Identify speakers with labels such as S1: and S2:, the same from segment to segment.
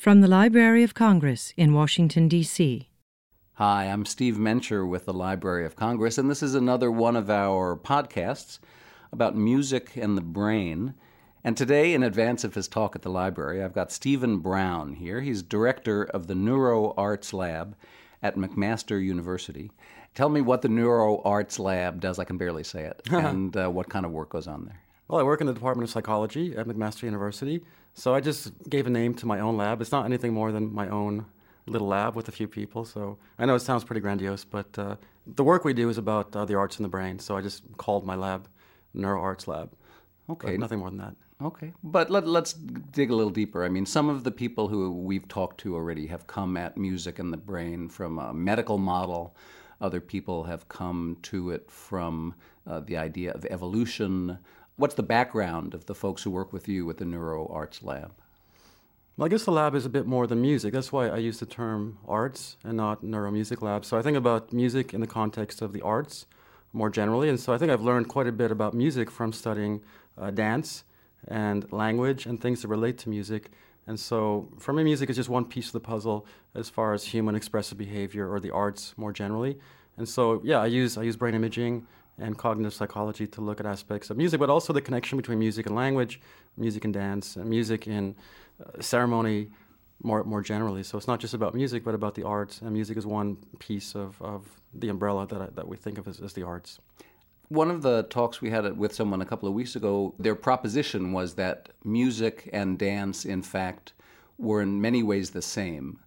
S1: From the Library of Congress in Washington, D.C.
S2: Hi, I'm Steve Mencher with the Library of Congress, and this is another one of our podcasts about music and the brain. And today, in advance of his talk at the library, I've got Stephen Brown here. He's director of the Neuro Arts Lab at McMaster University. Tell me what the Neuro Arts Lab does. I can barely say it. and uh, what kind of work goes on there.
S3: Well, I work in the Department of Psychology at McMaster University. So I just gave a name to my own lab. It's not anything more than my own little lab with a few people. So I know it sounds pretty grandiose, but uh, the work we do is about uh, the arts in the brain. So I just called my lab Neuro Arts Lab.
S2: Okay.
S3: But nothing more than that.
S2: Okay, but let, us dig a little deeper. I mean, some of the people who we've talked to already have come at music and the brain from a medical model. Other people have come to it from uh, the idea of evolution. What's the background of the folks who work with you at the Neuro Arts Lab?
S3: Well, I guess the lab is a bit more than music. That's why I use the term arts and not neuromusic lab. So I think about music in the context of the arts more generally. And so I think I've learned quite a bit about music from studying uh, dance and language and things that relate to music. And so, for me, music is just one piece of the puzzle as far as human expressive behavior or the arts more generally. And so, yeah, I use I use brain imaging and cognitive psychology to look at aspects of music, but also the connection between music and language, music and dance, and music in uh, ceremony more more generally. So it's not just about music, but about the arts, and music is one piece of, of the umbrella that I, that we think of as, as the arts.
S2: One of the talks we had with someone a couple of weeks ago, their proposition was that music and dance, in fact, were in many ways the same.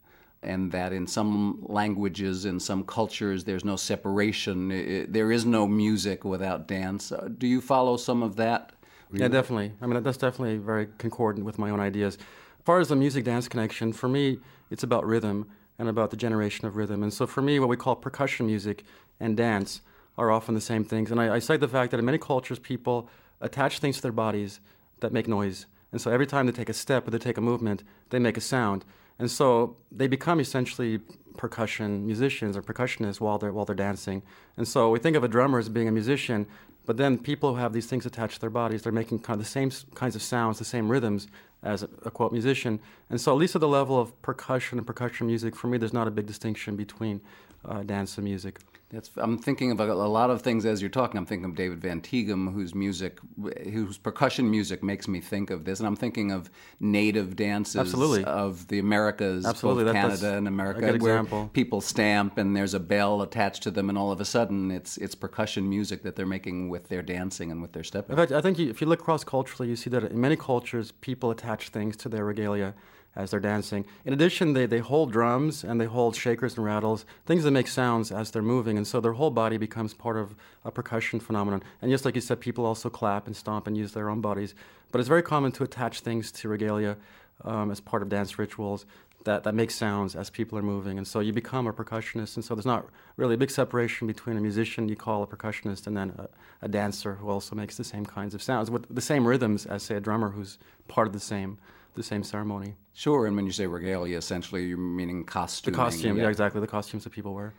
S2: And that in some languages, in some cultures, there's no separation. It, there is no music without dance. Uh, do you follow some of that?
S3: Yeah, definitely. I mean, that's definitely very concordant with my own ideas. As far as the music dance connection, for me, it's about rhythm and about the generation of rhythm. And so for me, what we call percussion music and dance are often the same things. And I, I cite the fact that in many cultures, people attach things to their bodies that make noise. And so every time they take a step or they take a movement, they make a sound. And so they become essentially percussion musicians or percussionists while they're while they're dancing. And so we think of a drummer as being a musician, but then people who have these things attached to their bodies, they're making kind of the same kinds of sounds, the same rhythms as a, a quote musician. And so at least at the level of percussion and percussion music, for me, there's not a big distinction between uh, dance and music.
S2: That's, I'm thinking of a, a, lot of things as you're talking. I'm thinking of David Van Tieghem, whose music, whose percussion music makes me think of this, and I'm thinking of native dances
S3: Absolutely.
S2: of the Americas,
S3: Absolutely.
S2: both
S3: that,
S2: Canada and America, where people stamp and there's a bell attached to them, and all of a sudden it's it's percussion music that they're making with their dancing and with their stepping.
S3: In fact, I think you, if you look cross culturally, you see that in many cultures people attach things to their regalia as they're dancing. In addition, they, they hold drums and they hold shakers and rattles, things that make sounds as they're moving, and so their whole body becomes part of a percussion phenomenon. And just like you said, people also clap and stomp and use their own bodies. But it's very common to attach things to regalia um, as part of dance rituals that, that make sounds as people are moving. And so you become a percussionist, and so there's not really a big separation between a musician you call a percussionist and then a, a dancer who also makes the same kinds of sounds with the same rhythms as, say, a drummer who's part of the same the same ceremony.
S2: Sure, and when you say regalia, essentially you're meaning costume.
S3: The costume, yeah. yeah, exactly, the costumes that people wear.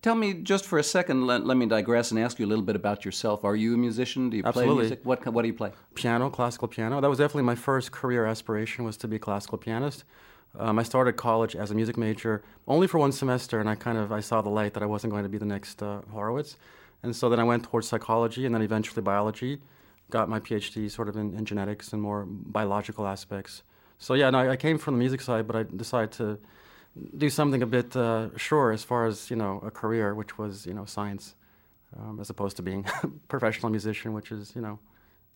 S2: Tell me just for a second. Let, let me digress and ask you a little bit about yourself. Are you a musician? Do you
S3: Absolutely.
S2: play music? What what do you play?
S3: Piano, classical piano. That was definitely my first career aspiration was to be a classical pianist. Um, I started college as a music major only for one semester, and I kind of I saw the light that I wasn't going to be the next uh, Horowitz, and so then I went towards psychology and then eventually biology. Got my PhD sort of in, in genetics and more biological aspects. So yeah, no, I came from the music side, but I decided to do something a bit uh, sure as far as you know a career, which was you know science, um, as opposed to being a professional musician, which is you know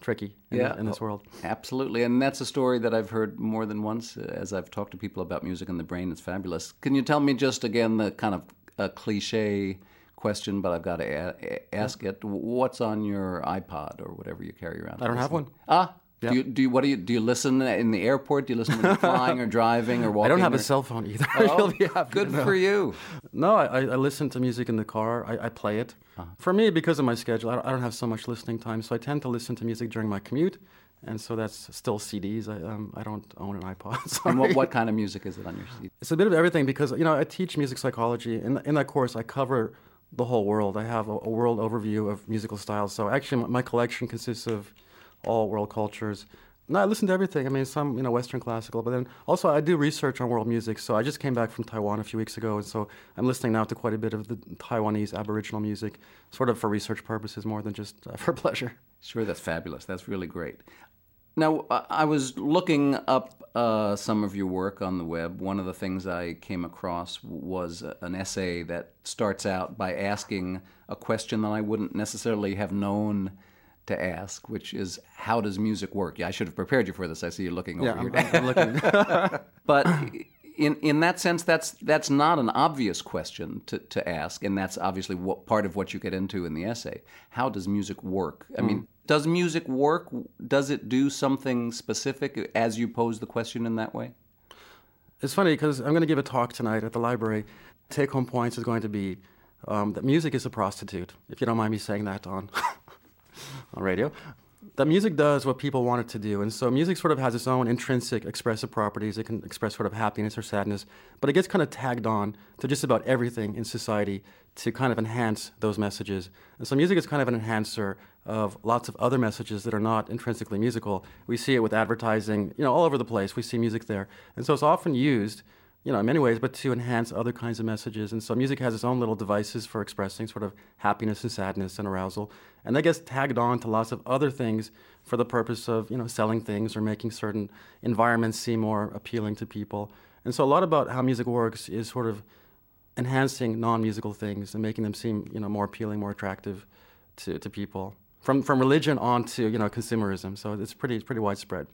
S3: tricky in,
S2: yeah,
S3: in this world.
S2: Absolutely, and that's a story that I've heard more than once uh, as I've talked to people about music and the brain. It's fabulous. Can you tell me just again the kind of a cliche question, but I've got to a- ask it. What's on your iPod or whatever you carry around?
S3: I don't have one.
S2: Ah, Yep. Do you do you, what do you do you listen in the airport? Do you listen when you're flying or driving or walking?
S3: I don't have
S2: or?
S3: a cell phone either.
S2: Oh, good for you.
S3: No, I, I, listen to music in the car. I, I play it. Uh-huh. For me, because of my schedule, I don't, I don't, have so much listening time, so I tend to listen to music during my commute, and so that's still CDs. I, um, I don't own an iPod.
S2: and what, what kind of music is it on your CD?
S3: It's a bit of everything because you know I teach music psychology. In in that course, I cover the whole world. I have a, a world overview of musical styles. So actually, my collection consists of all world cultures. No, I listen to everything. I mean, some you know Western classical, but then also I do research on world music. So I just came back from Taiwan a few weeks ago, and so I'm listening now to quite a bit of the Taiwanese Aboriginal music, sort of for research purposes more than just uh, for pleasure.
S2: Sure, that's fabulous. That's really great. Now, I was looking up uh, some of your work on the web. One of the things I came across was an essay that starts out by asking a question that I wouldn't necessarily have known to ask, which is how does music work? Yeah, I should have prepared you for this. I see you looking over
S3: yeah,
S2: here.
S3: I'm, I'm looking.
S2: but in in that sense, that's that's not an obvious question to, to ask, and that's obviously what, part of what you get into in the essay. How does music work? I mm. mean, does music work? Does it do something specific as you pose the question in that way?
S3: It's funny because I'm going to give a talk tonight at the library. Take home points is going to be um, that music is a prostitute. If you don't mind me saying that on on radio that music does what people want it to do. And so music sort of has its own intrinsic expressive properties. It can express sort of happiness or sadness, but it gets kind of tagged on to just about everything in society to kind of enhance those messages. And so music is kind of an enhancer of lots of other messages that are not intrinsically musical. We see it with advertising, you know, all over the place. We see music there. And so it's often used you know, in many ways, but to enhance other kinds of messages. And so music has its own little devices for expressing sort of happiness and sadness and arousal. And that gets tagged on to lots of other things for the purpose of, you know, selling things or making certain environments seem more appealing to people. And so a lot about how music works is sort of enhancing non-musical things and making them seem, you know, more appealing, more attractive to, to people. From, from religion on to, you know, consumerism. So it's pretty, it's pretty widespread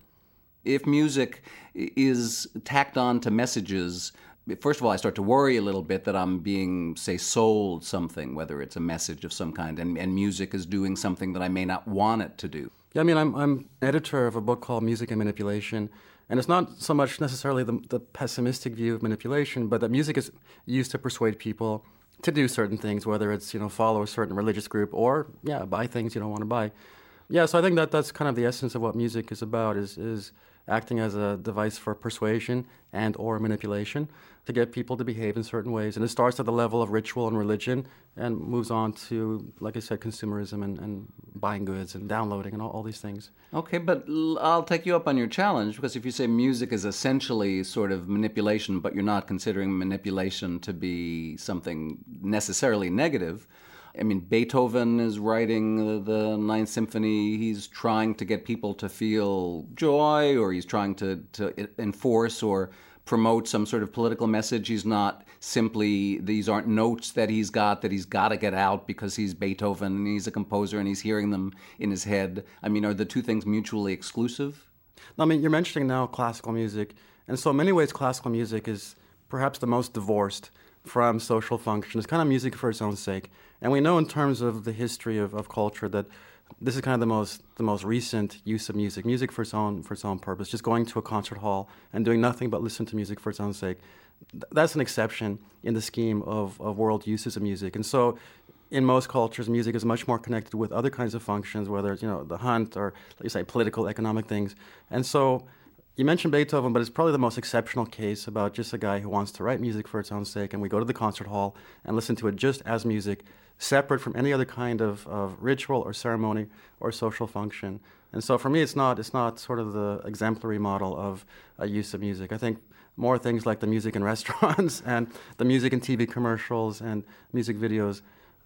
S2: if music is tacked on to messages, first of all, I start to worry a little bit that I'm being, say, sold something, whether it's a message of some kind, and, and music is doing something that I may not want it to do.
S3: Yeah, I mean, I'm, I'm editor of a book called Music and Manipulation, and it's not so much necessarily the, the pessimistic view of manipulation, but that music is used to persuade people to do certain things, whether it's you know follow a certain religious group or yeah buy things you don't want to buy. Yeah, so I think that that's kind of the essence of what music is about is is acting as a device for persuasion and or manipulation to get people to behave in certain ways. And it starts at the level of ritual and religion and moves on to, like I said, consumerism and, and buying goods and downloading and all, all these things.
S2: Okay, but I'll take you up on your challenge because if you say music is essentially sort of manipulation, but you're not considering manipulation to be something necessarily negative, I mean, Beethoven is writing the Ninth Symphony. He's trying to get people to feel joy, or he's trying to, to enforce or promote some sort of political message. He's not simply, these aren't notes that he's got that he's got to get out because he's Beethoven and he's a composer and he's hearing them in his head. I mean, are the two things mutually exclusive?
S3: I mean, you're mentioning now classical music. And so, in many ways, classical music is perhaps the most divorced from social function. It's kind of music for its own sake. And we know in terms of the history of, of culture that this is kind of the most the most recent use of music, music for its own for its own purpose. Just going to a concert hall and doing nothing but listen to music for its own sake. That's an exception in the scheme of, of world uses of music. And so in most cultures, music is much more connected with other kinds of functions, whether it's you know the hunt or, like you say, political, economic things. And so you mentioned Beethoven, but it's probably the most exceptional case about just a guy who wants to write music for its own sake, and we go to the concert hall and listen to it just as music, separate from any other kind of, of ritual or ceremony or social function. And so for me, it's not it's not sort of the exemplary model of a use of music. I think more things like the music in restaurants and the music in TV commercials and music videos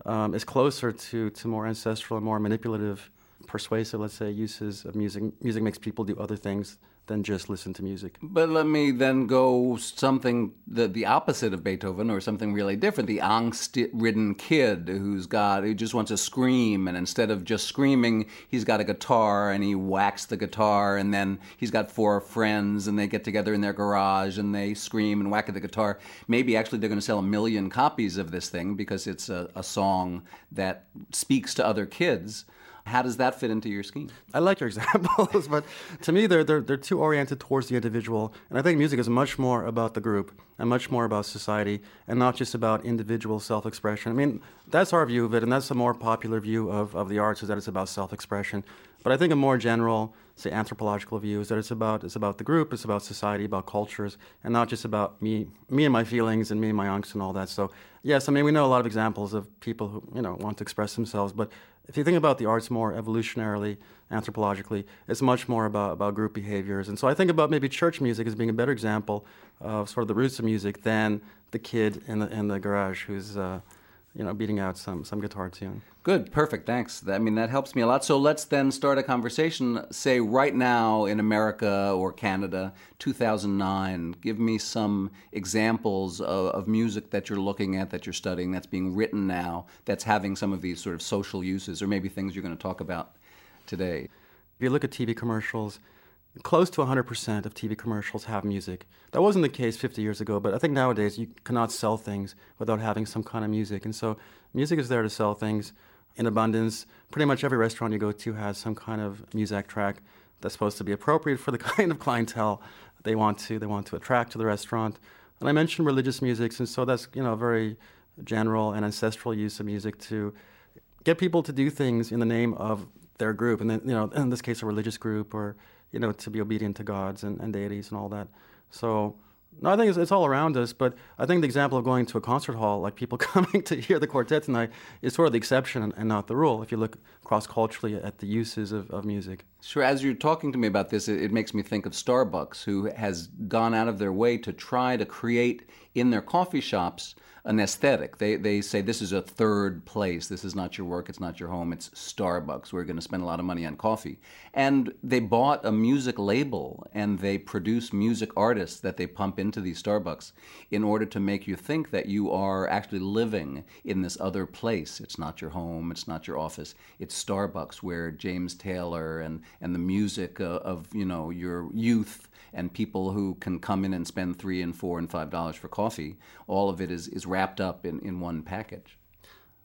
S3: um, is closer to, to more ancestral and more manipulative, persuasive, let's say, uses of music. Music makes people do other things than just listen to music.
S2: But let me then go something the the opposite of Beethoven or something really different. The angst-ridden kid who's got who just wants to scream and instead of just screaming, he's got a guitar and he whacks the guitar and then he's got four friends and they get together in their garage and they scream and whack at the guitar. Maybe actually they're going to sell a million copies of this thing because it's a, a song that speaks to other kids. How does that fit into your scheme?
S3: I like your examples, but to me, they're, they're, they're too oriented towards the individual. And I think music is much more about the group and much more about society and not just about individual self expression. I mean, that's our view of it, and that's a more popular view of, of the arts, is that it's about self expression. But I think a more general say anthropological view is that it's about it's about the group, it's about society, about cultures, and not just about me me and my feelings and me and my angst and all that. So yes, I mean we know a lot of examples of people who you know want to express themselves, but if you think about the arts more evolutionarily, anthropologically, it's much more about, about group behaviors. And so I think about maybe church music as being a better example of sort of the roots of music than the kid in the in the garage who's uh, you know beating out some some guitar tune.
S2: Good, perfect, thanks. I mean, that helps me a lot. So let's then start a conversation, say right now in America or Canada, 2009. Give me some examples of, of, music that you're looking at, that you're studying, that's being written now, that's having some of these sort of social uses, or maybe things you're going to talk about today.
S3: If you look at TV commercials, close to 100% of TV commercials have music. That wasn't the case 50 years ago, but I think nowadays you cannot sell things without having some kind of music. And so music is there to sell things in abundance. Pretty much every restaurant you go to has some kind of music track that's supposed to be appropriate for the kind of clientele they want to they want to attract to the restaurant. And I mentioned religious music, and so that's you know very general and ancestral use of music to get people to do things in the name of their group, and then you know in this case a religious group, or you know to be obedient to gods and, and deities and all that. So no, I think it's, it's, all around us, but I think the example of going to a concert hall, like people coming to hear the quartet tonight, is sort of the exception and, and not the rule if you look cross culturally at the uses of, of music.
S2: Sure. As you're talking to me about this, it, it makes me think of Starbucks, who has gone out of their way to try to create in their coffee shops an aesthetic. They, they say this is a third place. This is not your work. It's not your home. It's Starbucks. We're going to spend a lot of money on coffee. And they bought a music label and they produce music artists that they pump into these Starbucks in order to make you think that you are actually living in this other place. It's not your home. It's not your office. It's Starbucks where James Taylor and, and the music of, of you know your youth and people who can come in and spend three and four and five dollars for coffee. All of it is, is wrapped up in, in one package.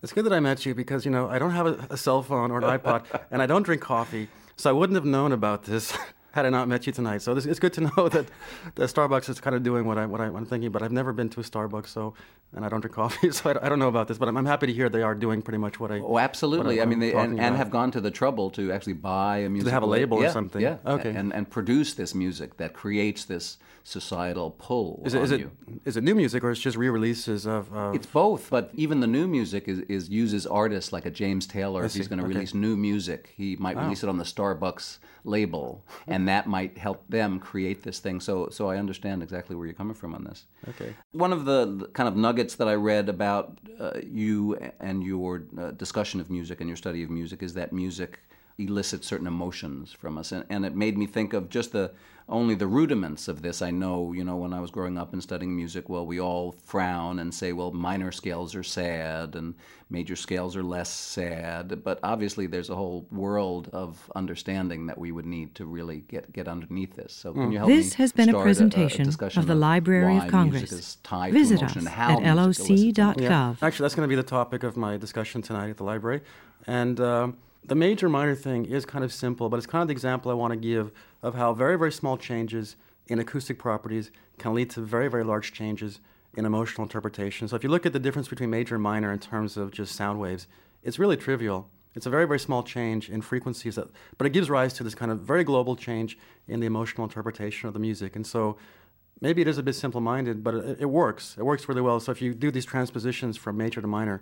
S3: It's good that I met you because you know I don't have a, a cell phone or an iPod, and I don't drink coffee, so I wouldn't have known about this had I not met you tonight. So this, it's good to know that the Starbucks is kind of doing what I what I, am thinking. But I've never been to a Starbucks, so and I don't drink coffee, so I, I don't know about this. But I'm, I'm, happy to hear they are doing pretty much what I.
S2: Oh, absolutely. I, I, mean, they, and, and, have gone to the trouble to actually buy a music.
S3: they have a label
S2: yeah,
S3: or something?
S2: Yeah.
S3: Okay.
S2: And and produce this music that creates this societal pull
S3: is it, is
S2: it,
S3: you. Is it new music or it's just re-releases of, of,
S2: It's both, but even the new music is, is uses artists like a James Taylor.
S3: I
S2: if he's going to
S3: okay.
S2: release new music, he might
S3: wow.
S2: release it on the Starbucks label, and that might help them create this thing. So, so I understand exactly where you're coming from on this.
S3: Okay.
S2: One of the, the kind of nuggets that I read about uh, you and your uh, discussion of music and your study of music is that music elicits certain emotions from us, and, and it made me think of just the only the rudiments of this. I know, you know, when I was growing up and studying music, well, we all frown and say, well, minor scales are sad and major scales are less sad. But obviously, there's a whole world of understanding that we would need to really get, get underneath this. So, can you help
S1: this
S2: me
S1: has been a presentation
S2: a, a
S1: of the Library of Congress. Visit us at loc.gov.
S3: Yeah. Actually, that's going to be the topic of my discussion tonight at the library. And um, the major minor thing is kind of simple, but it's kind of the example I want to give of how very, very small changes in acoustic properties can lead to very, very large changes in emotional interpretation. So if you look at the difference between major and minor in terms of just sound waves, it's really trivial. It's a very, very small change in frequencies, that, but it gives rise to this kind of very global change in the emotional interpretation of the music. And so maybe it is a bit simple minded, but it, it, works. It works really well. So if you do these transpositions from major to minor,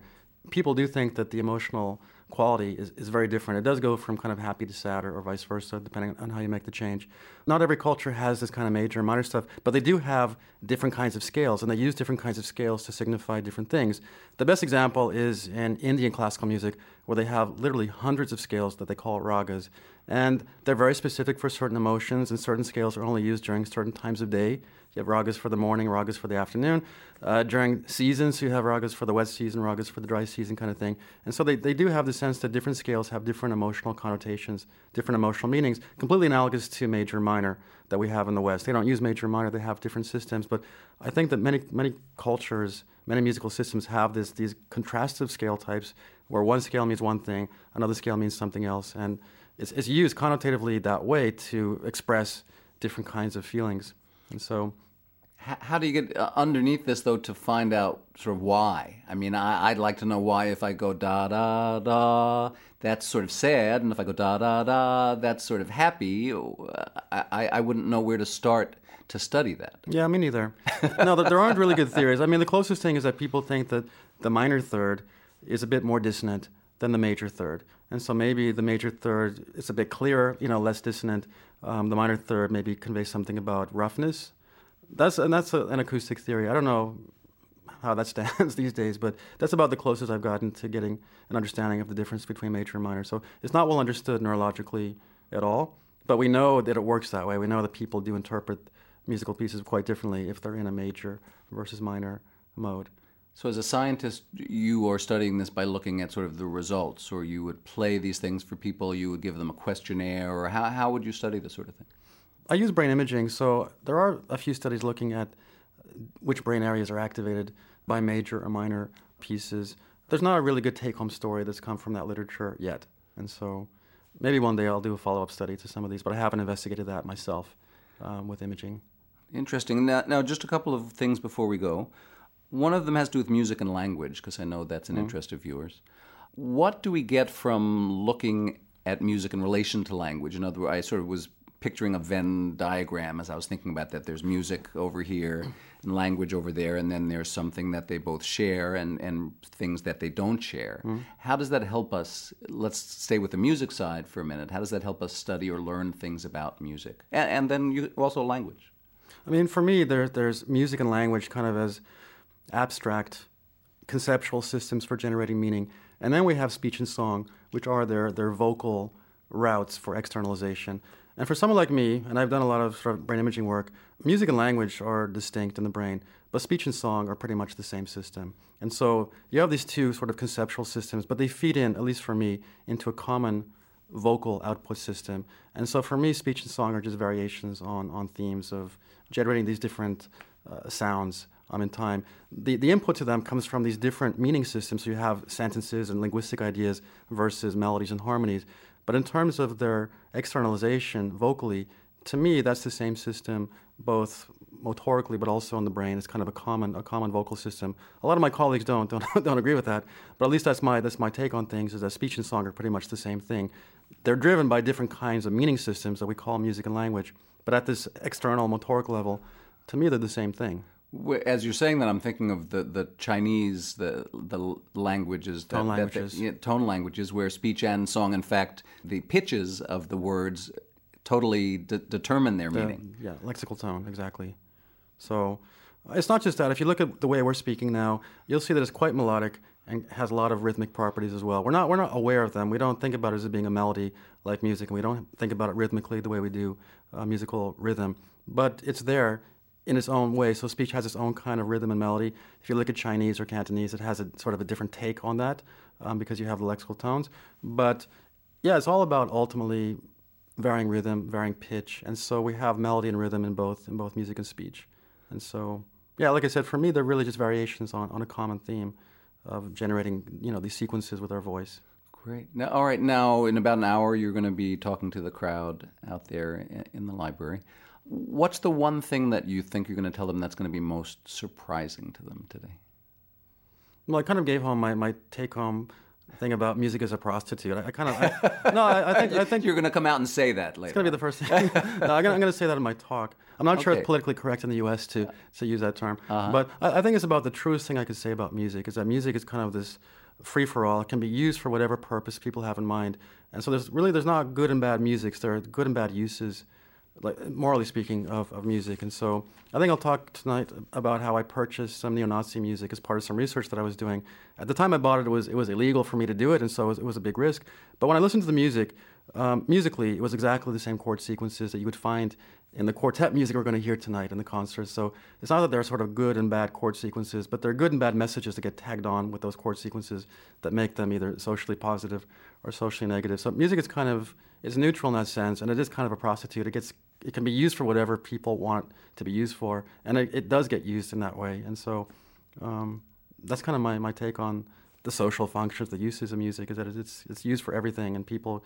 S3: people do think that the emotional quality is, is very different. It does go from kind of happy to sad or, or, vice versa, depending on how you make the change. Not every culture has this kind of major and minor stuff, but they do have different kinds of scales, and they use different kinds of scales to signify different things. The best example is in Indian classical music, where they have literally hundreds of scales that they call ragas. And they're very specific for certain emotions, and certain scales are only used during certain times of day. You have ragas for the morning, ragas for the afternoon. Uh, during seasons, you have ragas for the wet season, ragas for the dry season, kind of thing. And so they, they do have the sense that different scales have different emotional connotations, different emotional meanings, completely analogous to major minor that we have in the West. They don't use major minor, they have different systems. But I think that many, many cultures, many musical systems have this, these contrastive scale types where one scale means one thing, another scale means something else. And it's, it's used connotatively that way to express different kinds of feelings. And so
S2: How do you get uh, underneath this, though, to find out sort of why? I mean, I, would like to know why if I go da da da, that's sort of sad, and if I go da da da, that's sort of happy. I, I wouldn't know where to start to study that.
S3: Yeah, me neither. no, there aren't really good theories. I mean, the closest thing is that people think that the minor third is a bit more dissonant than the major third. And so maybe the major third is a bit clearer, you know, less dissonant. Um, the minor third maybe conveys something about roughness. That's and that's a, an acoustic theory. I don't know how that stands these days, but that's about the closest I've gotten to getting an understanding of the difference between major and minor. So it's not well understood neurologically at all, but we know that it works that way. We know that people do interpret musical pieces quite differently if they're in a major versus minor mode.
S2: So, as a scientist, you are studying this by looking at sort of the results, or you would play these things for people, you would give them a questionnaire, or how, how would you study this sort of thing?
S3: I use brain imaging, so there are a few studies looking at which brain areas are activated by major or minor pieces. There's not a really good take home story that's come from that literature yet. And so maybe one day I'll do a follow up study to some of these, but I haven't investigated that myself um, with imaging.
S2: Interesting. Now, now, just a couple of things before we go. One of them has to do with music and language, because I know that's an mm-hmm. interest of yours. What do we get from looking at music in relation to language? In other words, I sort of was picturing a Venn diagram as I was thinking about that. There's music over here and language over there, and then there's something that they both share and, and things that they don't share. Mm-hmm. How does that help us? Let's stay with the music side for a minute. How does that help us study or learn things about music? And, and then you, also language.
S3: I mean, for me, there, there's music and language kind of as abstract conceptual systems for generating meaning. And then we have speech and song, which are their, their vocal routes for externalization. And for someone like me, and I've done a lot of, sort of brain imaging work, music and language are distinct in the brain, but speech and song are pretty much the same system. And so you have these two sort of conceptual systems, but they feed in, at least for me, into a common vocal output system. And so for me, speech and song are just variations on, on themes of generating these different uh, sounds um, in time. The, the input to them comes from these different meaning systems. So you have sentences and linguistic ideas versus melodies and harmonies. But in terms of their externalization vocally, to me, that's the same system, both motorically but also in the brain. It's kind of a common, a common vocal system. A lot of my colleagues don't, don't, don't agree with that, but at least that's my, that's my take on things, is that speech and song are pretty much the same thing. They're driven by different kinds of meaning systems that we call music and language, but at this external motoric level, to me, they're the same thing.
S2: As you're saying that, I'm thinking of the, the Chinese, the the languages,
S3: that, tone languages,
S2: that, yeah, tone languages, where speech and song, in fact, the pitches of the words totally de- determine their the, meaning.
S3: Yeah, lexical tone, exactly. So it's not just that. If you look at the way we're speaking now, you'll see that it's quite melodic and has a lot of rhythmic properties as well. We're not we're not aware of them. We don't think about it as being a melody like music, and we don't think about it rhythmically the way we do uh, musical rhythm. But it's there in its own way. So speech has its own kind of rhythm and melody. If you look at Chinese or Cantonese, it has a sort of a different take on that um, because you have the lexical tones. But yeah, it's all about ultimately varying rhythm, varying pitch, and so we have melody and rhythm in both in both music and speech. And so yeah, like I said, for me, they're really just variations on, on a common theme of generating you know these sequences with our voice.
S2: Great. Now, all right. Now, in about an hour, you're going to be talking to the crowd out there in the library. What's the one thing that you think you're going to tell them that's going to be most surprising to them today?
S3: Well, I kind of gave home my, my take home thing about music as a prostitute. I, I kind of I, no, I, I, think I think
S2: you're going to come out and say that later.
S3: It's going to be the first thing. no, I'm going to say that in my talk. I'm not okay. sure it's politically correct in the U.S. to to use that term, uh-huh. but I, I think it's about the truest thing I could say about music is that music is kind of this free for all. It can be used for whatever purpose people have in mind, and so there's really there's not good and bad music. There are good and bad uses like morally speaking, of, of music. And so I think I'll talk tonight about how I purchased some neo-Nazi music as part of some research that I was doing. At the time I bought it, it was it was illegal for me to do it, and so it was, it was a big risk. But when I listened to the music, um, musically, it was exactly the same chord sequences that you would find in the quartet music we're going to hear tonight in the concert. So it's not that there are sort of good and bad chord sequences, but there are good and bad messages that get tagged on with those chord sequences that make them either socially positive or socially negative. So music is kind of is neutral in that sense, and it is kind of a prostitute. It gets it can be used for whatever people want to be used for, and it, it does get used in that way. And so um, that's kind of my, my take on the social functions, the uses of music, is that it's it's used for everything, and people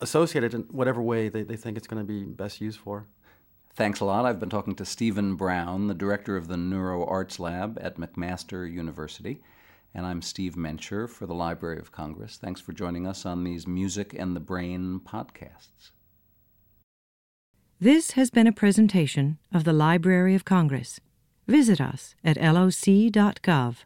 S3: associate it in whatever way they, they think it's going to be best used for.
S2: Thanks a lot. I've been talking to Stephen Brown, the director of the Neuro Arts Lab at McMaster University. And I'm Steve Mencher for the Library of Congress. Thanks for joining us on these Music and the Brain podcasts.
S1: This has been a presentation of the Library of Congress. Visit us at loc.gov.